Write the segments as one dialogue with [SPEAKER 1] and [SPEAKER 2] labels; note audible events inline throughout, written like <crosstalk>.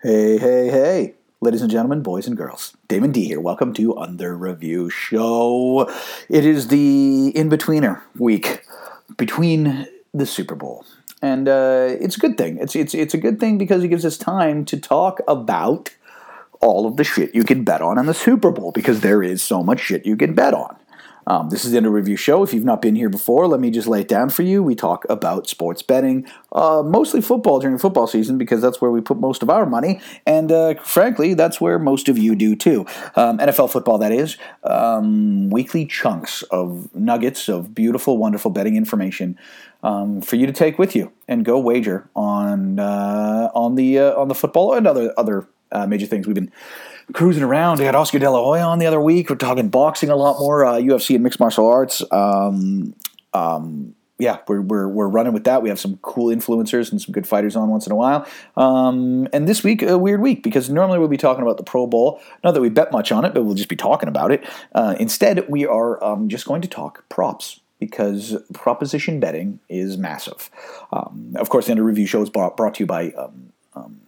[SPEAKER 1] Hey, hey, hey, ladies and gentlemen, boys and girls. Damon D here. Welcome to Under Review Show. It is the in betweener week between the Super Bowl. And uh, it's a good thing. It's, it's, it's a good thing because it gives us time to talk about all of the shit you can bet on in the Super Bowl because there is so much shit you can bet on. Um, this is the Under Review Show. If you've not been here before, let me just lay it down for you. We talk about sports betting, uh, mostly football during football season because that's where we put most of our money, and uh, frankly, that's where most of you do too. Um, NFL football, that is. Um, weekly chunks of nuggets of beautiful, wonderful betting information um, for you to take with you and go wager on uh, on the uh, on the football and other other uh, major things we've been cruising around. We had Oscar De La Hoya on the other week. We're talking boxing a lot more, uh, UFC and mixed martial arts. Um, um, yeah, we're, we're, we're running with that. We have some cool influencers and some good fighters on once in a while. Um, and this week, a weird week because normally we'll be talking about the Pro Bowl. Not that we bet much on it, but we'll just be talking about it. Uh, instead, we are um, just going to talk props because proposition betting is massive. Um, of course, the Under Review show is brought, brought to you by um, um,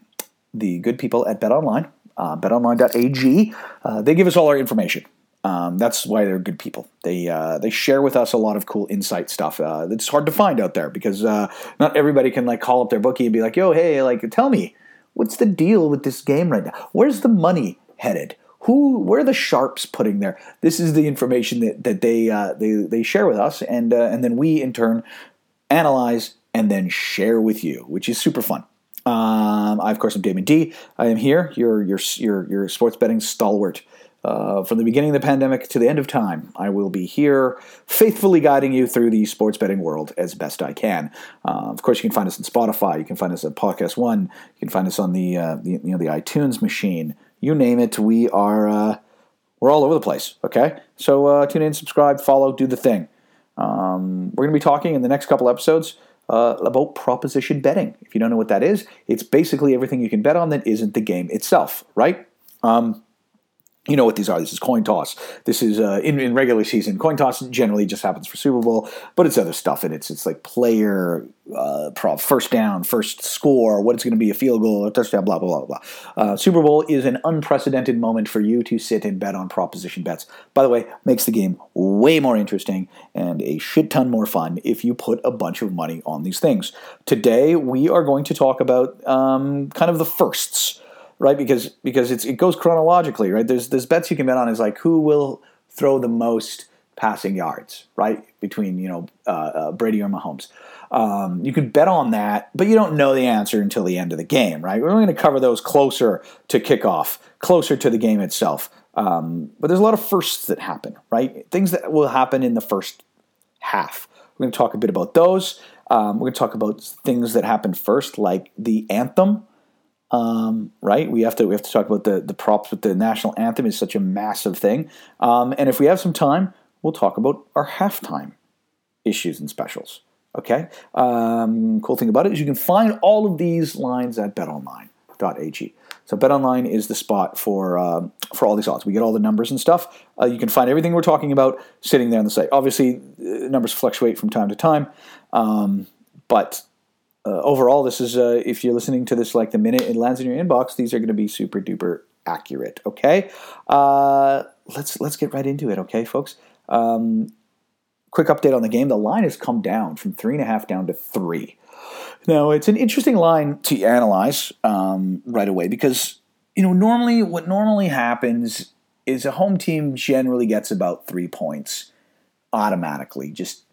[SPEAKER 1] the good people at Bet Online uh, betonline.ag. Uh, they give us all our information. Um, that's why they're good people. They uh, they share with us a lot of cool insight stuff uh, that's hard to find out there because uh, not everybody can like call up their bookie and be like, "Yo, hey, like, tell me what's the deal with this game right now? Where's the money headed? Who, where are the sharps putting there?" This is the information that that they uh, they they share with us, and uh, and then we in turn analyze and then share with you, which is super fun. Um, I, of course, am Damon D. I am here, your your your, your sports betting stalwart. Uh, from the beginning of the pandemic to the end of time, I will be here faithfully guiding you through the sports betting world as best I can. Uh, of course, you can find us on Spotify. You can find us at Podcast One. You can find us on the, uh, the you know the iTunes machine. You name it, we are uh, we're all over the place. Okay, so uh, tune in, subscribe, follow, do the thing. Um, we're going to be talking in the next couple episodes uh, about proposition betting. If you don't know what that is, it's basically everything you can bet on that isn't the game itself, right? Um, you know what these are. This is coin toss. This is uh, in, in regular season. Coin toss generally just happens for Super Bowl, but it's other stuff, and it's it's like player uh, prop, first down, first score, what it's going to be, a field goal, a touchdown, blah blah blah blah. Uh, Super Bowl is an unprecedented moment for you to sit and bet on proposition bets. By the way, makes the game way more interesting and a shit ton more fun if you put a bunch of money on these things. Today we are going to talk about um, kind of the firsts right? Because because it's it goes chronologically, right? There's there's bets you can bet on is like who will throw the most passing yards, right? Between you know uh, uh, Brady or Mahomes. Um, you can bet on that, but you don't know the answer until the end of the game, right? We're going to cover those closer to kickoff, closer to the game itself. Um, but there's a lot of firsts that happen, right? Things that will happen in the first half. We're going to talk a bit about those. Um, we're going to talk about things that happen first, like the anthem, um, right? We have to we have to talk about the the props with the national anthem is such a massive thing. Um, and if we have some time, we'll talk about our halftime issues and specials. Okay. Um, cool thing about it is you can find all of these lines at BetOnline.ag. So BetOnline is the spot for uh, for all these odds. We get all the numbers and stuff. Uh, you can find everything we're talking about sitting there on the site. Obviously, uh, numbers fluctuate from time to time, um, but uh, overall, this is uh, if you're listening to this like the minute it lands in your inbox, these are going to be super duper accurate. Okay, uh, let's let's get right into it. Okay, folks. Um, quick update on the game. The line has come down from three and a half down to three. Now it's an interesting line to analyze um, right away because you know normally what normally happens is a home team generally gets about three points automatically, just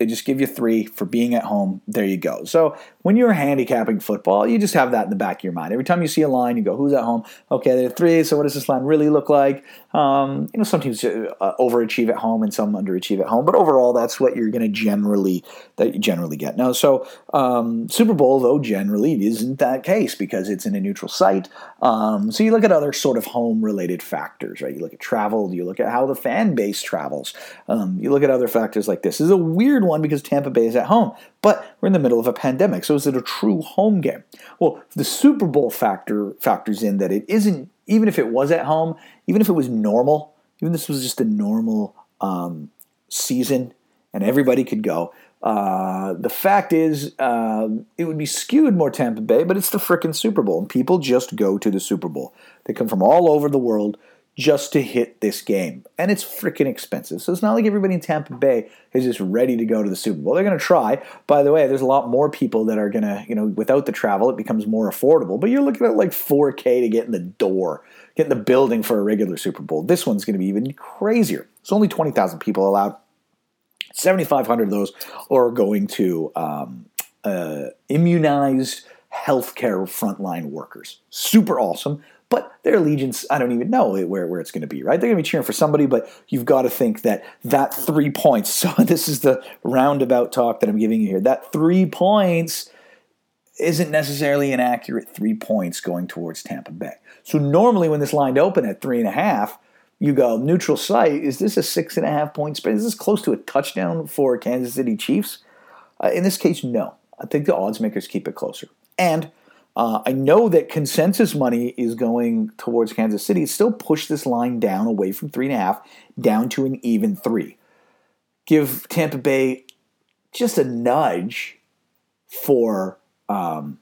[SPEAKER 1] they just give you three for being at home. There you go. So when you're handicapping football, you just have that in the back of your mind. Every time you see a line, you go, "Who's at home?" Okay, they're three. So what does this line really look like? Um, you know, some teams uh, overachieve at home and some underachieve at home, but overall, that's what you're going to generally that you generally get. Now, so um, Super Bowl though generally isn't that case because it's in a neutral site. Um, so you look at other sort of home related factors, right? You look at travel, you look at how the fan base travels, um, you look at other factors like this. this is a weird one because Tampa Bay is at home, but we're in the middle of a pandemic. So is it a true home game? Well, the Super Bowl factor factors in that it isn't. Even if it was at home, even if it was normal, even if this was just a normal um, season and everybody could go, Uh, the fact is, uh, it would be skewed more Tampa Bay, but it's the frickin' Super Bowl, and people just go to the Super Bowl. They come from all over the world just to hit this game, and it's freaking expensive. So it's not like everybody in Tampa Bay is just ready to go to the Super Bowl. They're going to try. By the way, there's a lot more people that are going to, you know, without the travel, it becomes more affordable. But you're looking at like 4K to get in the door, get in the building for a regular Super Bowl. This one's going to be even crazier. It's only 20,000 people allowed. 7,500 of those are going to um, uh, immunized healthcare frontline workers. Super awesome. But their allegiance, I don't even know where, where it's going to be, right? They're going to be cheering for somebody, but you've got to think that that three points, <laughs> so this is the roundabout talk that I'm giving you here, that three points isn't necessarily an accurate three points going towards Tampa Bay. So normally when this lined open at three and a half, you go neutral site. Is this a six and a half point spread? Is this close to a touchdown for Kansas City Chiefs? Uh, in this case, no. I think the odds makers keep it closer. And uh, I know that consensus money is going towards Kansas City. Still push this line down away from three and a half down to an even three. Give Tampa Bay just a nudge for um,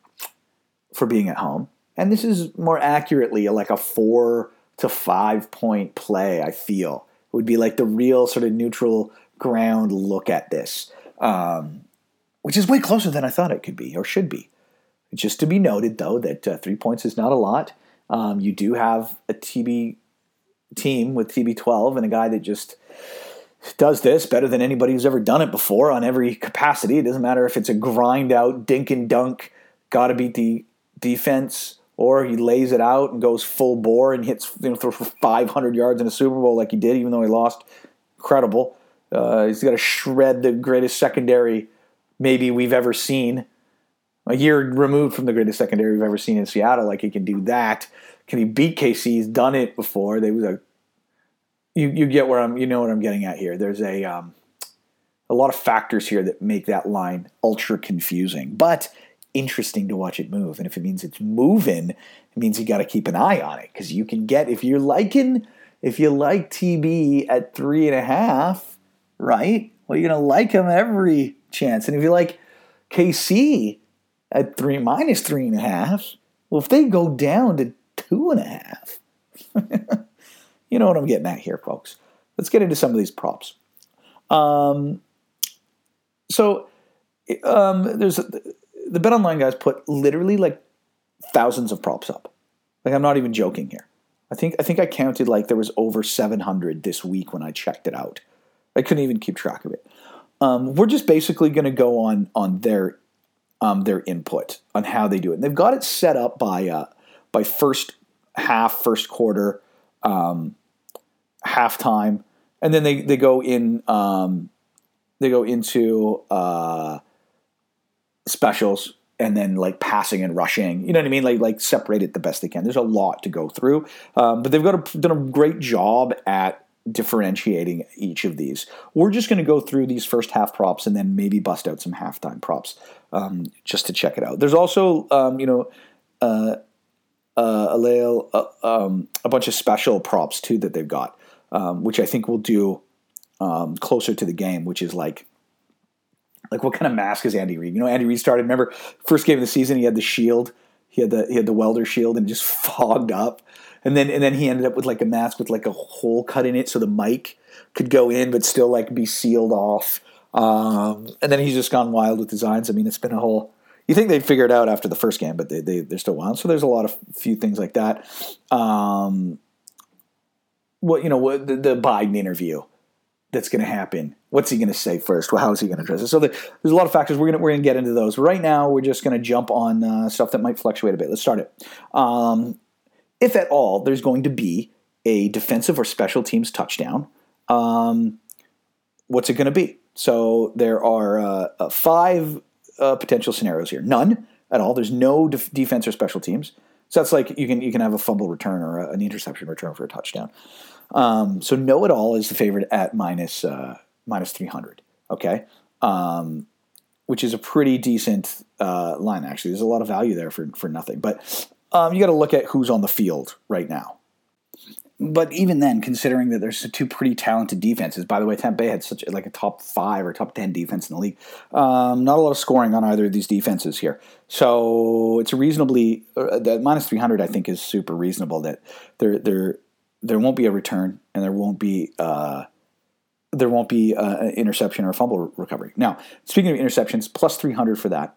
[SPEAKER 1] for being at home. And this is more accurately like a four to five point play, I feel. It would be like the real sort of neutral ground look at this, um, which is way closer than I thought it could be or should be. Just to be noted, though, that uh, three points is not a lot. Um, you do have a TB team with TB12 and a guy that just does this better than anybody who's ever done it before on every capacity. It doesn't matter if it's a grind out, dink and dunk, got to beat the defense or he lays it out and goes full bore and hits you know for 500 yards in a Super Bowl like he did, even though he lost. Incredible. Uh, he's got to shred the greatest secondary maybe we've ever seen. A year removed from the greatest secondary we've ever seen in Seattle, like he can do that. Can he beat KC? He's done it before. There was a you you get where I'm you know what I'm getting at here. There's a um, a lot of factors here that make that line ultra confusing, but interesting to watch it move. And if it means it's moving, it means you got to keep an eye on it because you can get if you're liking if you like TB at three and a half, right? Well, you're gonna like him every chance. And if you like KC at three minus three and a half, well, if they go down to two and a half, <laughs> you know what I'm getting at here, folks. Let's get into some of these props. Um, so um, there's the bet online guys put literally like thousands of props up. Like I'm not even joking here. I think I think I counted like there was over 700 this week when I checked it out. I couldn't even keep track of it. Um, we're just basically going to go on on their um, their input on how they do it. And they've got it set up by uh, by first half, first quarter, um, halftime, and then they they go in um, they go into uh, specials and then like passing and rushing. You know what I mean? Like like separate it the best they can. There's a lot to go through, um, but they've got a, done a great job at differentiating each of these. We're just going to go through these first half props and then maybe bust out some halftime props um, just to check it out. There's also um, you know. Uh, uh, a, uh, um, a bunch of special props too that they've got, um, which I think will do um, closer to the game, which is like like what kind of mask is Andy Reid? You know, Andy Reid started. Remember, first game of the season, he had the shield, he had the he had the welder shield, and just <laughs> fogged up. And then and then he ended up with like a mask with like a hole cut in it, so the mic could go in but still like be sealed off. Um, and then he's just gone wild with designs. I mean, it's been a whole. You think they'd figure it out after the first game, but they, they they're still wild. So there's a lot of few things like that. Um, what you know, what the, the Biden interview that's going to happen. What's he going to say first? Well, how is he going to address it? So the, there's a lot of factors. We're going we're gonna get into those. Right now, we're just going to jump on uh, stuff that might fluctuate a bit. Let's start it. Um, if at all, there's going to be a defensive or special teams touchdown. Um, what's it going to be? So there are uh, uh, five uh, potential scenarios here. None at all. There's no def- defense or special teams. So that's like you can you can have a fumble return or a, an interception return for a touchdown. Um, so no at all is the favorite at minus, uh, minus 300. Okay. Um, which is a pretty decent uh, line, actually. There's a lot of value there for, for nothing. But um, you got to look at who's on the field right now. But even then, considering that there's two pretty talented defenses. By the way, Tampa Bay had such like a top five or top ten defense in the league. Um, not a lot of scoring on either of these defenses here, so it's reasonably uh, that minus three hundred. I think is super reasonable. That there there there won't be a return and there won't be. Uh, there won't be uh, an interception or a fumble recovery. Now, speaking of interceptions, plus 300 for that,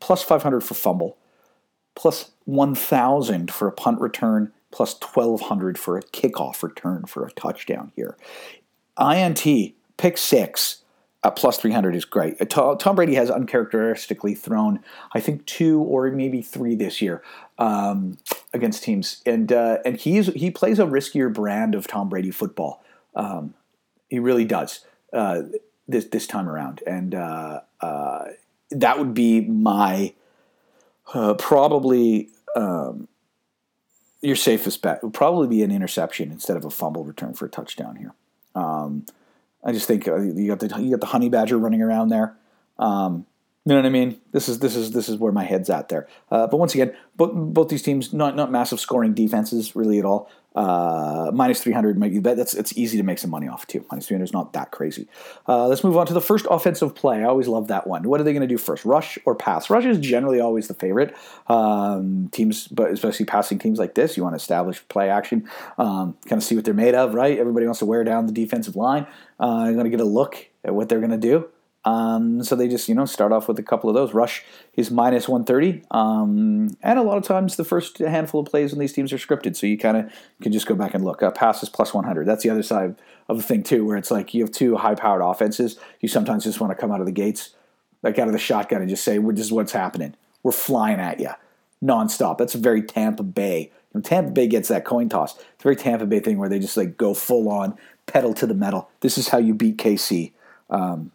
[SPEAKER 1] plus 500 for fumble, plus 1,000 for a punt return, plus 1,200 for a kickoff return for a touchdown here. INT, pick six, at plus 300 is great. Uh, Tom Brady has uncharacteristically thrown, I think, two or maybe three this year um, against teams. And, uh, and he's, he plays a riskier brand of Tom Brady football. Um, he really does uh, this this time around, and uh, uh, that would be my uh, probably um, your safest bet. Would probably be an interception instead of a fumble return for a touchdown here. Um, I just think uh, you got the you got the honey badger running around there. Um, you know what I mean? This is this is this is where my head's at there. Uh, but once again, both both these teams not not massive scoring defenses really at all. Uh, minus 300 might you bet that's it's easy to make some money off too. Minus 300 is not that crazy. Uh, let's move on to the first offensive play. I always love that one. What are they going to do first rush or pass? Rush is generally always the favorite. Um, teams but especially passing teams like this you want to establish play action um, kind of see what they're made of right? Everybody wants to wear down the defensive line. Uh, you're going to get a look at what they're going to do um, so they just you know start off with a couple of those. Rush is minus 130, um, and a lot of times the first handful of plays in these teams are scripted, so you kind of can just go back and look. Uh, passes plus 100. That's the other side of the thing too, where it's like you have two high-powered offenses. You sometimes just want to come out of the gates, like out of the shotgun, and just say, "This is what's happening. We're flying at you nonstop." That's a very Tampa Bay. When Tampa Bay gets that coin toss, it's a very Tampa Bay thing where they just like go full on, pedal to the metal. This is how you beat KC. Um,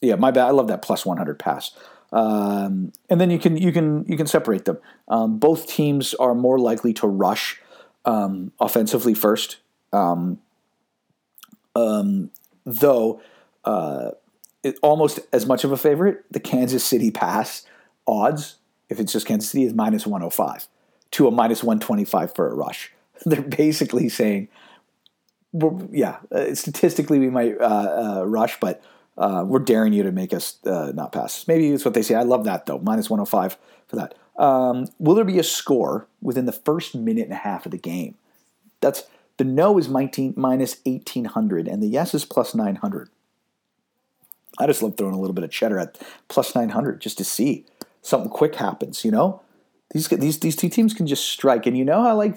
[SPEAKER 1] yeah, my bad. I love that plus 100 pass. Um, and then you can you can you can separate them. Um, both teams are more likely to rush um, offensively first, um, um, though uh, it, almost as much of a favorite. The Kansas City pass odds, if it's just Kansas City, is minus 105 to a minus 125 for a rush. <laughs> They're basically saying, yeah, uh, statistically we might uh, uh rush, but uh, we're daring you to make us uh, not pass. Maybe it's what they say. I love that though. Minus 105 for that. Um, will there be a score within the first minute and a half of the game? That's the no is 19, minus 1800 and the yes is plus 900. I just love throwing a little bit of cheddar at plus 900 just to see something quick happens. You know, these these these two teams can just strike, and you know how like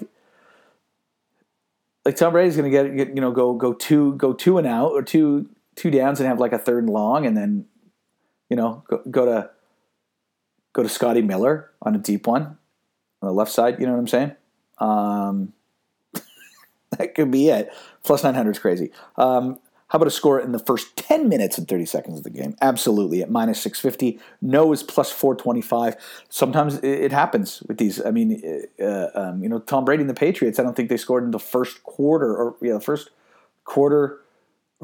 [SPEAKER 1] like Tom Brady's going to get, get you know go go two go two and out or two two downs and have like a third and long, and then you know go, go to go to Scotty Miller on a deep one on the left side. You know what I'm saying? Um, <laughs> that could be it. Plus 900 is crazy. Um, how about a score in the first 10 minutes and 30 seconds of the game? Absolutely. At minus 650. No is plus 425. Sometimes it, happens with these. I mean, uh, um, you know, Tom Brady and the Patriots, I don't think they scored in the first quarter or, yeah, the first quarter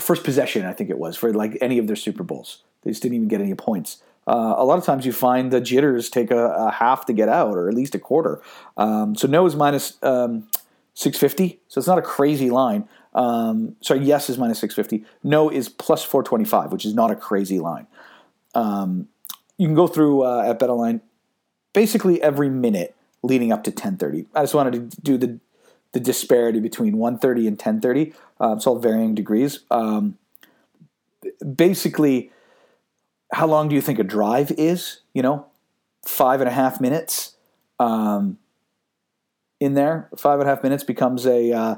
[SPEAKER 1] first possession, I think it was, for like any of their Super Bowls. They just didn't even get any points. Uh, a lot of times you find the jitters take a, a, half to get out, or at least a quarter. Um, so no is minus, um, 650, so it's not a crazy line. Um, sorry, yes is minus 650. No is plus 425, which is not a crazy line. Um, you can go through uh, at BetOnline basically every minute leading up to 10:30. I just wanted to do the the disparity between 130 and 1030. Um, it's all varying degrees. Um, basically, how long do you think a drive is? You know, five and a half minutes. Um, in there, five and a half minutes becomes a uh,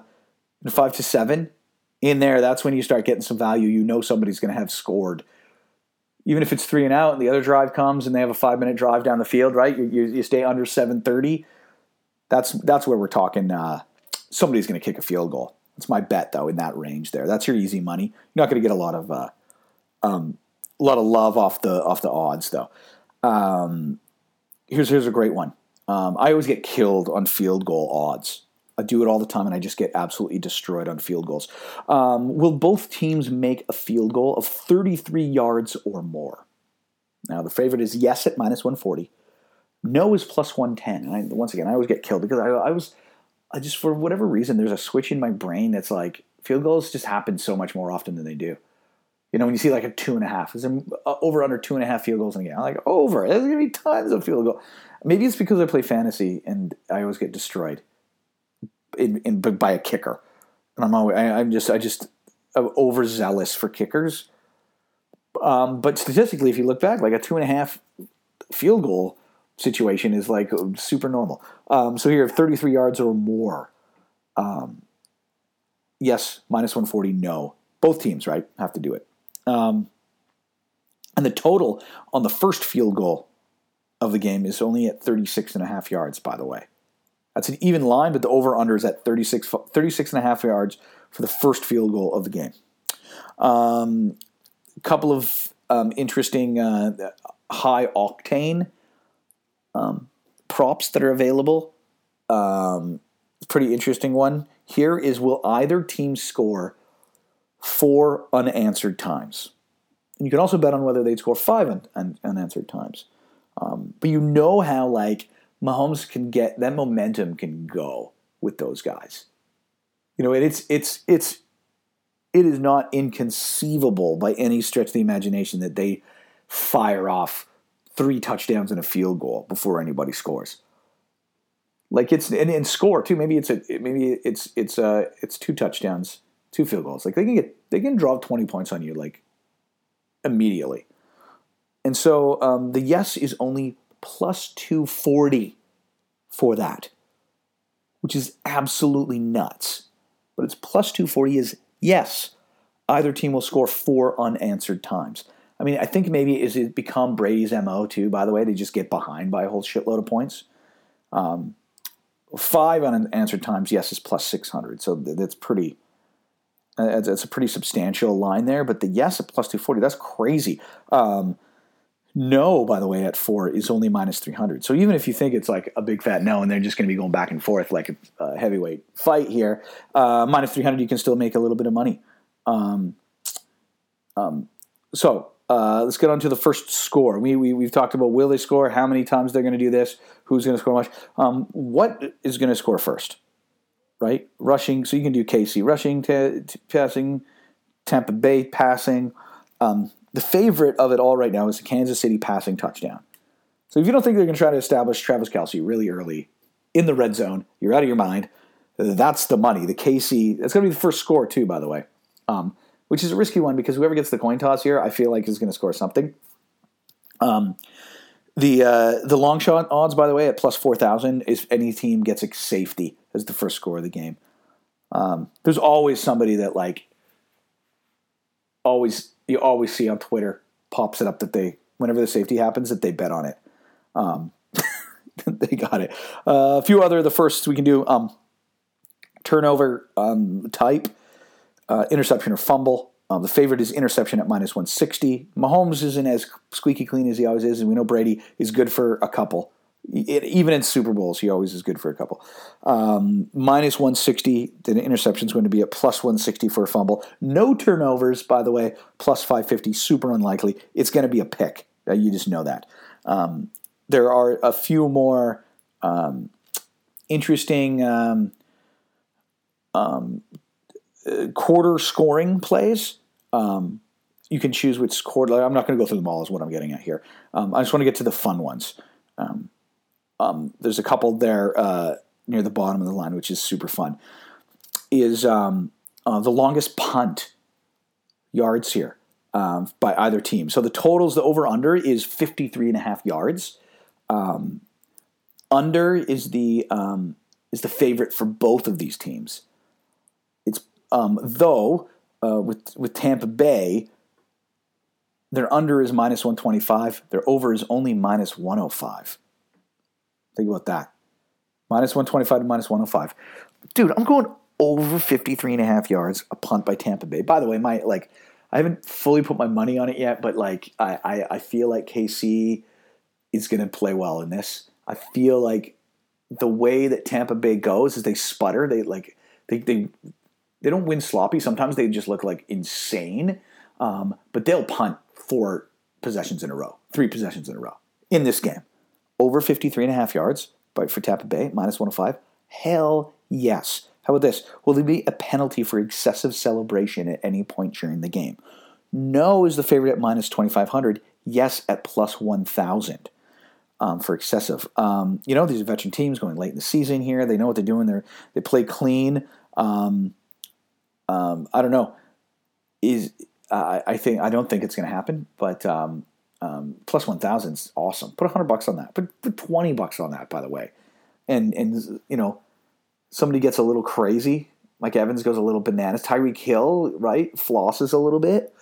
[SPEAKER 1] five to seven. In there, that's when you start getting some value. You know somebody's going to have scored. Even if it's three and out, and the other drive comes, and they have a five minute drive down the field, right? You, you, you stay under seven thirty. That's that's where we're talking. Uh, somebody's going to kick a field goal. That's my bet, though, in that range there. That's your easy money. You're not going to get a lot of uh, um, a lot of love off the off the odds, though. Um, here's here's a great one. Um, I always get killed on field goal odds. I do it all the time, and I just get absolutely destroyed on field goals. Um, will both teams make a field goal of 33 yards or more? Now, the favorite is yes at minus 140. No is plus 110. And I, once again, I always get killed because I, I was I just for whatever reason there's a switch in my brain that's like field goals just happen so much more often than they do. You know, when you see like a two and a half, is there uh, over under two and a half field goals in a game? I'm like over. There's gonna be tons of field goal. Maybe it's because I play fantasy and I always get destroyed in, in by a kicker, and I'm always I, am just I just I'm overzealous for kickers. Um, but statistically, if you look back, like a two and a half field goal situation is like super normal. Um, so here, 33 yards or more. Um, yes, minus 140, no. Both teams, right, have to do it. Um, and the total on the first field goal of the game is only at 36 and a half yards, by the way. That's an even line, but the over under is at 36, 36 and a half yards for the first field goal of the game. A um, couple of um, interesting uh, high octane um, props that are available. Um, pretty interesting one here is will either team score four unanswered times? And you can also bet on whether they'd score five un- un- unanswered times. Um, but you know how like Mahomes can get that momentum can go with those guys. You know, it's it's it's it is not inconceivable by any stretch of the imagination that they fire off three touchdowns and a field goal before anybody scores. Like it's and, and score too. Maybe it's a maybe it's it's uh it's two touchdowns, two field goals. Like they can get they can draw twenty points on you like immediately. And so um, the yes is only plus two forty for that, which is absolutely nuts. But it's plus two forty is yes. Either team will score four unanswered times. I mean, I think maybe is it become Brady's mo too. By the way, to just get behind by a whole shitload of points. Um, five unanswered times, yes, is plus six hundred. So that's pretty. Uh, that's a pretty substantial line there. But the yes at plus two forty, that's crazy. Um, no, by the way, at four is only minus 300. So even if you think it's like a big fat no and they're just going to be going back and forth like a, heavyweight fight here, uh, minus 300, you can still make a little bit of money. Um, um, so uh, let's get on to the first score. We, we, we've talked about will they score, how many times they're going to do this, who's going to score much. Um, what is going to score first, right? Rushing, so you can do KC rushing, t- t- passing, Tampa Bay passing. Um, the favorite of it all right now is the Kansas City passing touchdown. So if you don't think they're going to try to establish Travis Kelce really early in the red zone, you're out of your mind. That's the money. The KC, that's going to be the first score too, by the way. Um, which is a risky one because whoever gets the coin toss here, I feel like is going to score something. Um, the uh, the long shot odds, by the way, at plus four thousand, if any team gets a safety as the first score of the game. Um, there's always somebody that like always you always see on Twitter pops it up that they whenever the safety happens that they bet on it. Um, <laughs> they got it. Uh, a few other the first we can do um, turnover um, type uh, interception or fumble. Um, the favorite is interception at minus 160. Mahomes isn't as squeaky clean as he always is, and we know Brady is good for a couple. It, even in Super Bowls, he always is good for a couple. Um, minus 160, the interception is going to be at plus 160 for a fumble. No turnovers, by the way, plus 550, super unlikely. It's going to be a pick. Uh, you just know that. Um, there are a few more um, interesting um, um, quarter scoring plays. Um, you can choose which quarter. I'm not going to go through them all. Is what I'm getting at here. Um, I just want to get to the fun ones. Um, um, there's a couple there uh, near the bottom of the line, which is super fun. Is um, uh, the longest punt yards here um, by either team. So the totals, the over under is 53 and a half yards. Under is the is the favorite for both of these teams. Um, though uh, with with Tampa Bay, their under is minus 125. Their over is only minus 105. Think about that. Minus 125 to minus 105. Dude, I'm going over 53 and a half yards, a punt by Tampa Bay. By the way, my like I haven't fully put my money on it yet, but like I, I, I feel like KC is gonna play well in this. I feel like the way that Tampa Bay goes is they sputter. They like they, they they don't win sloppy. Sometimes they just look like insane, um, but they'll punt four possessions in a row, three possessions in a row in this game. Over 53 and a half yards for Tampa Bay, minus 105. Hell Yes. How about this? Will there be a penalty for excessive celebration at any point during the game? No is the favorite at minus 2,500. Yes at plus 1,000 um, for excessive. Um, you know, these are veteran teams going late in the season here. They know what they're doing. They they play clean. Um, um I don't know. Is uh, I think I don't think it's going to happen, but um, um, plus 1,000 is awesome. Put 100 bucks on that. Put, put 20 bucks on that, by the way. And, and you know, somebody gets a little crazy. Mike Evans goes a little bananas. Tyreek Hill, right, flosses a little bit.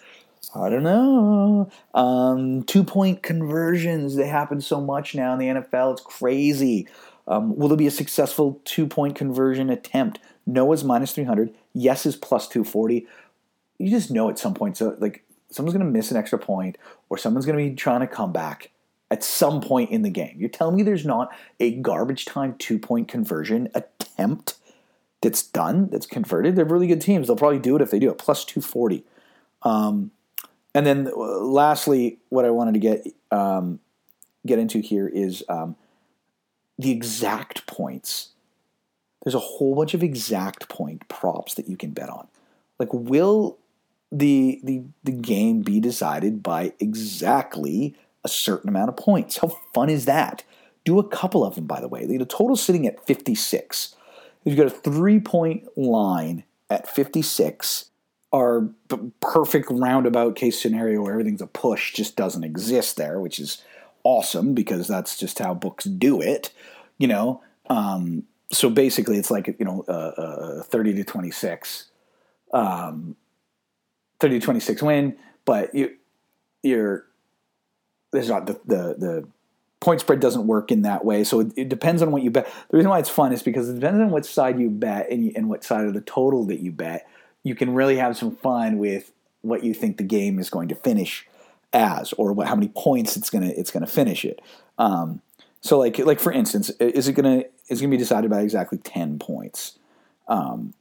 [SPEAKER 1] I don't know. Um, two point conversions, they happen so much now in the NFL. It's crazy. Um, will there be a successful two point conversion attempt? No is minus 300. Yes is plus 240. You just know at some point. So, like, someone's going to miss an extra point or someone's going to be trying to come back at some point in the game. You're telling me there's not a garbage time two point conversion attempt that's done, that's converted? They're really good teams. They'll probably do it if they do it. Plus 240. Um, and then uh, lastly, what I wanted to get um, get into here is um, the exact points. There's a whole bunch of exact point props that you can bet on. Like, will the the the game be decided by exactly a certain amount of points. How fun is that? Do a couple of them, by the way. The total sitting at 56. If you've got a three point line at 56, our perfect roundabout case scenario where everything's a push just doesn't exist there, which is awesome because that's just how books do it. You know, um, so basically it's like you know uh, uh, 30 to 26 um, 30 26 win, but you you're there's not the, the the point spread doesn't work in that way. So it, it, depends on what you bet. The reason why it's fun is because it depends on what side you bet and, you, and what side of the total that you bet. You can really have some fun with what you think the game is going to finish as, or what, how many points it's gonna it's gonna finish it. Um, so like like for instance, is it gonna is it gonna be decided by exactly ten points? Um,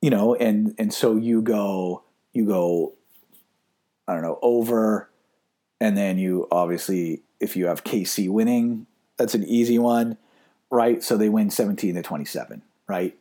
[SPEAKER 1] you know, and and so you go you go, I don't know, over, and then you obviously, if you have KC winning, that's an easy one, right? So they win 17 to 27, right?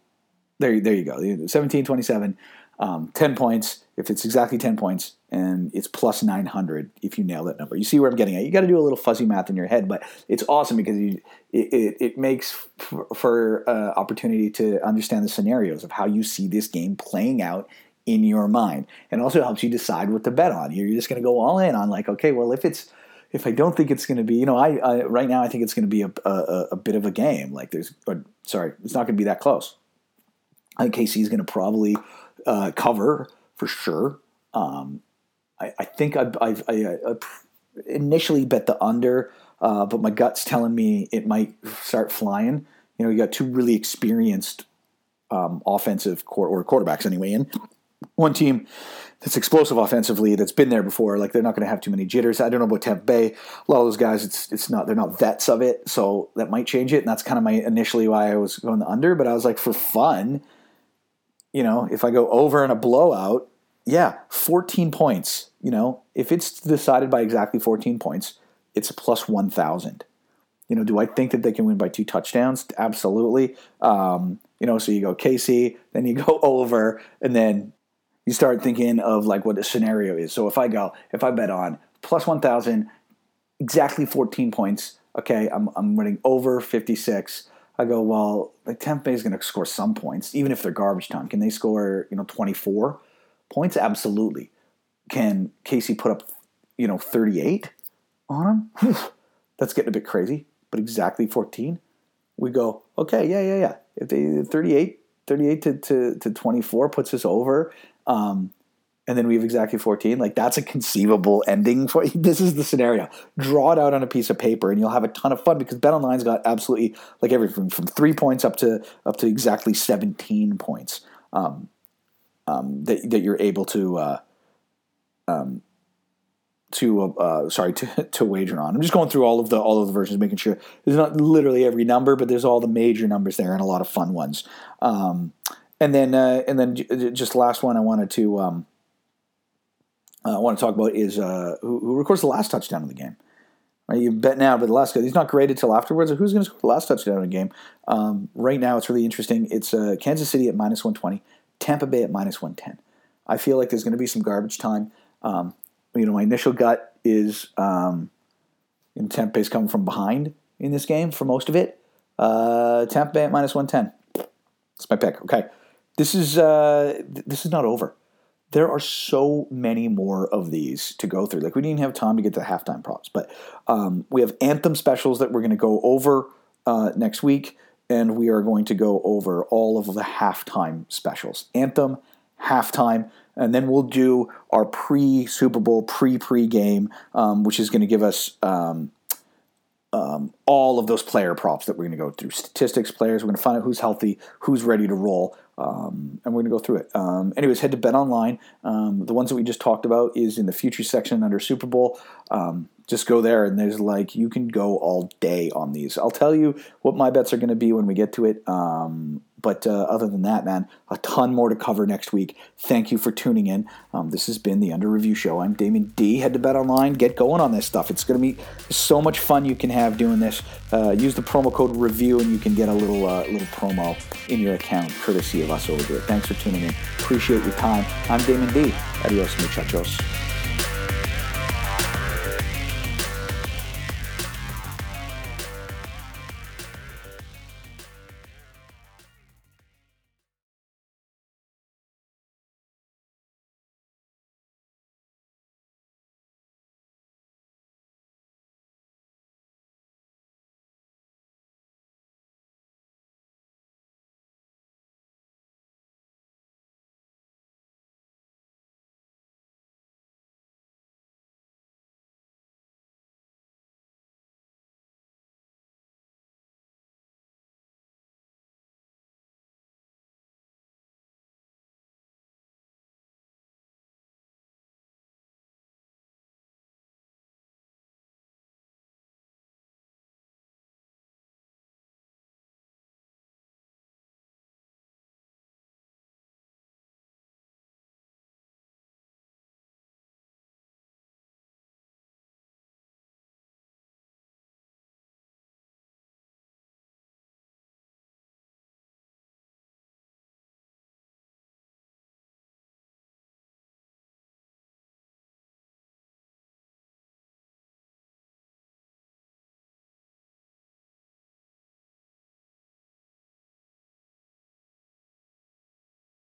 [SPEAKER 1] There, there you go. 17 27, um, 10 points. If it's exactly 10 points, and it's plus 900 if you nail that number. You see where I'm getting at. You got to do a little fuzzy math in your head, but it's awesome because you, it, it, it makes for, for uh, opportunity to understand the scenarios of how you see this game playing out in your mind and also helps you decide what to bet on. You're just going to go all in on like, okay, well, if it's if I don't think it's going to be, you know, I, I, right now I think it's going to be a, a, a, bit of a game. Like there's, or, sorry, it's not going to be that close. I think KC is going to probably uh, cover for sure. Um, I, I, think I, I, I, initially bet the under, uh, but my gut's telling me it might start flying. You know, you got two really experienced um, offensive or quarterbacks anyway in one team that's explosive offensively that's been there before. Like they're not going to have too many jitters. I don't know about Tampa Bay. A lot of those guys, it's it's not they're not vets of it, so that might change it. And that's kind of my initially why I was going the under. But I was like, for fun, you know, if I go over in a blowout, yeah, 14 points. You know, if it's decided by exactly 14 points, it's a plus 1,000. You know, do I think that they can win by two touchdowns? Absolutely. Um, you know, so you go KC, then you <laughs> go over, and then you start thinking of like what the scenario is. So if I go, if I bet on plus 1,000, exactly 14 points, okay, I'm, I'm winning over 56. I go, well, like Bay is going to score some points, even if they're garbage time. Can they score, you know, 24 points? Absolutely. Can KC put up, you know, 38 on him? That's getting a bit crazy, but exactly 14. We go, okay, yeah, yeah, yeah. If they 38, 38 to, to, to 24 puts us over um, and then we have exactly 14 like that's a conceivable ending for <laughs> this is the scenario draw it out on a piece of paper and you'll have a ton of fun because bet online's got absolutely like everything from three points up to up to exactly 17 points um, um, that, that you're able to uh, um, to uh, uh, sorry <laughs> to, to wager on. I'm just going through all of the all of the versions, making sure there's not literally every number, but there's all the major numbers there and a lot of fun ones. Um, and then uh, and then just last one I wanted to um, uh, I want to talk about is uh, who, who, records the last touchdown of the game. Right, you bet now, but the last guy he's not graded till afterwards. Who's going to score the last touchdown in the game? Um, right now, it's really interesting. It's uh, Kansas City at minus one twenty, Tampa Bay at minus one ten. I feel like there's going to be some garbage time. Um, you know, my initial gut is um, in Tampa Bay's coming from behind in this game for most of it. Uh, Tampa Bay at minus one ten. That's my pick. Okay, this is uh, th- this is not over there are so many more of these to go through. Like we didn't have time to get to the halftime props, but um, we have anthem specials that we're going to go over uh, next week, and we are going to go over all of the halftime specials. Anthem, halftime, and then we'll do our pre Super Bowl, pre pre game, um, which is going to give us. Um, um, all of those player props that we're going to go through statistics, players. We're going to find out who's healthy, who's ready to roll. Um, and we're going to go through it. Um, anyways, head to Bet Online. Um, the ones that we just talked about is in the future section under Super Bowl. Just go there, and there's like you can go all day on these. I'll tell you what my bets are going to be when we get to it. Um, but uh, other than that, man, a ton more to cover next week. Thank you for tuning in. Um, this has been the Under Review Show. I'm Damon D. Head to Bet Online. Get going on this stuff. It's going to be so much fun you can have doing this. Uh, use the promo code REVIEW and you can get a little uh, little promo in your account, courtesy of us over here. Thanks for tuning in. Appreciate your time. I'm Damon D. Adios, muchachos.